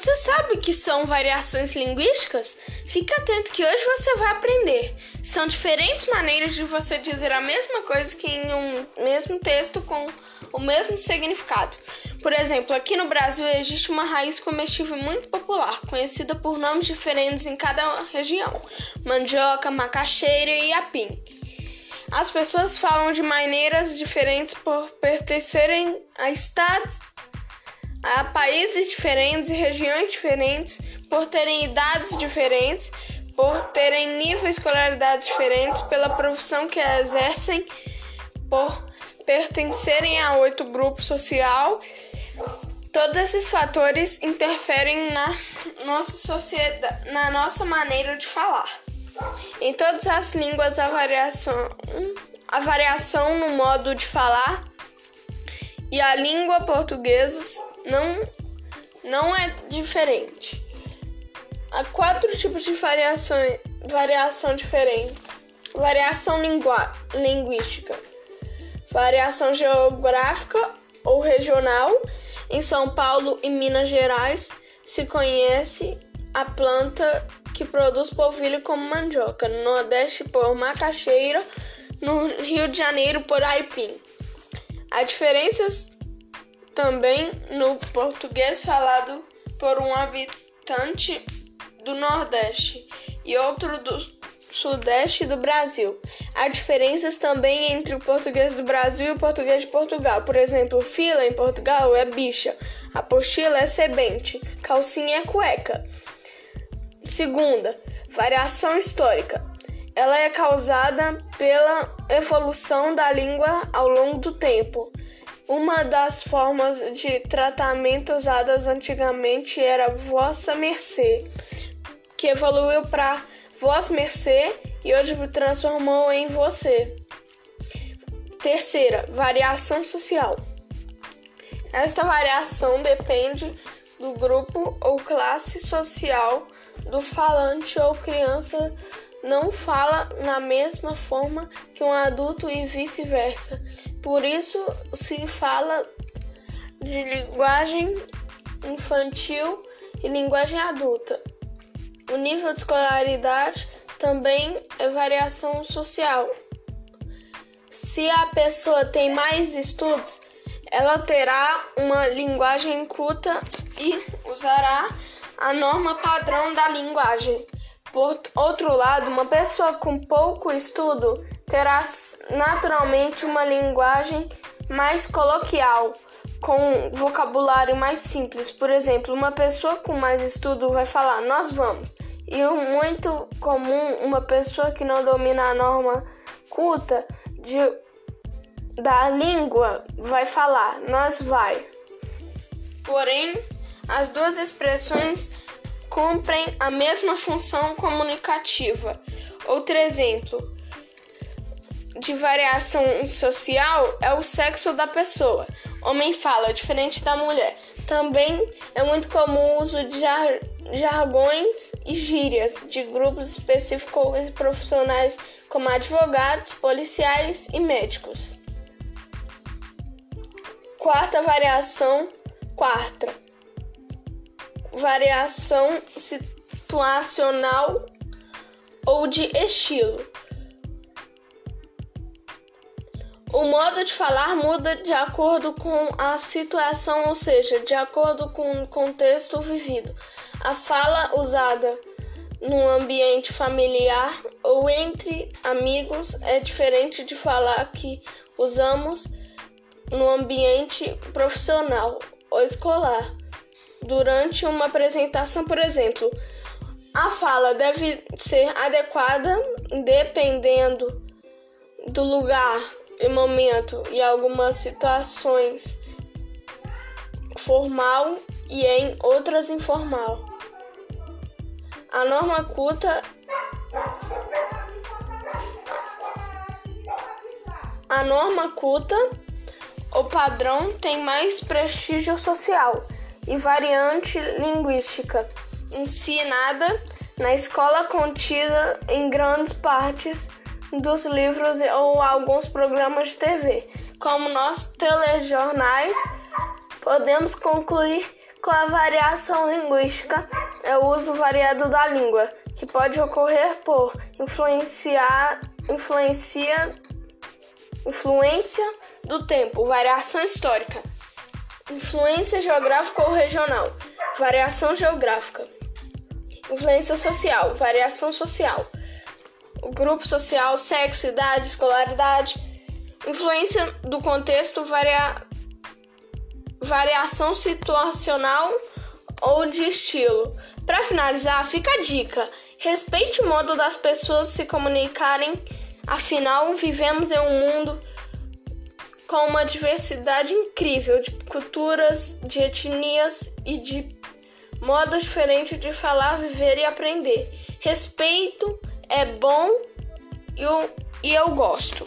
sabe o que são variações linguísticas? Fique atento que hoje você vai aprender. São diferentes maneiras de você dizer a mesma coisa que em um mesmo texto com o mesmo significado. Por exemplo, aqui no Brasil existe uma raiz comestível muito popular, conhecida por nomes diferentes em cada região: mandioca, macaxeira e apim. As pessoas falam de maneiras diferentes por pertencerem a estados a países diferentes e regiões diferentes, por terem idades diferentes, por terem nível de escolaridade diferentes, pela profissão que exercem, por pertencerem a outro grupo social. Todos esses fatores interferem na nossa sociedade, na nossa maneira de falar. Em todas as línguas, a variação, a variação no modo de falar e a língua portuguesa não, não é diferente. Há quatro tipos de variações, variação diferente. Variação linguística, variação geográfica ou regional. Em São Paulo e Minas Gerais se conhece a planta que produz polvilho como mandioca, no Nordeste por macaxeira, no Rio de Janeiro por aipim. Há diferenças também no português falado por um habitante do Nordeste e outro do Sudeste do Brasil. Há diferenças também entre o português do Brasil e o português de Portugal. Por exemplo, fila em Portugal é bicha, apostila é sebente, calcinha é cueca. Segunda, variação histórica. Ela é causada pela evolução da língua ao longo do tempo. Uma das formas de tratamento usadas antigamente era vossa mercê, que evoluiu para vós mercê e hoje transformou em você. Terceira, variação social. Esta variação depende do grupo ou classe social do falante ou criança não fala na mesma forma que um adulto e vice-versa. Por isso se fala de linguagem infantil e linguagem adulta. O nível de escolaridade também é variação social. Se a pessoa tem mais estudos, ela terá uma linguagem culta e usará a norma padrão da linguagem. Por outro lado, uma pessoa com pouco estudo terá naturalmente uma linguagem mais coloquial, com vocabulário mais simples. Por exemplo, uma pessoa com mais estudo vai falar nós vamos. E muito comum uma pessoa que não domina a norma culta de, da língua vai falar nós vai. Porém, as duas expressões cumprem a mesma função comunicativa. Outro exemplo de variação social é o sexo da pessoa. Homem fala diferente da mulher. Também é muito comum o uso de jar jargões e gírias de grupos específicos profissionais como advogados, policiais e médicos. Quarta variação, quarta variação situacional ou de estilo. O modo de falar muda de acordo com a situação, ou seja, de acordo com o contexto vivido. A fala usada no ambiente familiar ou entre amigos é diferente de falar que usamos no ambiente profissional ou escolar durante uma apresentação, por exemplo. A fala deve ser adequada dependendo do lugar e momento e algumas situações formal e em outras informal. A norma culta A norma culta, o padrão tem mais prestígio social e variante linguística, ensinada na escola contida em grandes partes dos livros ou alguns programas de TV. Como nossos telejornais, podemos concluir Com a variação linguística, é o uso variado da língua, que pode ocorrer por influenciar, influencia, influência do tempo, variação histórica, influência geográfica ou regional, variação geográfica, influência social, variação social, grupo social, sexo, idade, escolaridade, influência do contexto, varia, variação situacional ou de estilo. Para finalizar, fica a dica: respeite o modo das pessoas se comunicarem, afinal, vivemos em um mundo com uma diversidade incrível de culturas, de etnias e de modos diferentes de falar, viver e aprender. Respeito é bom e eu, e eu gosto.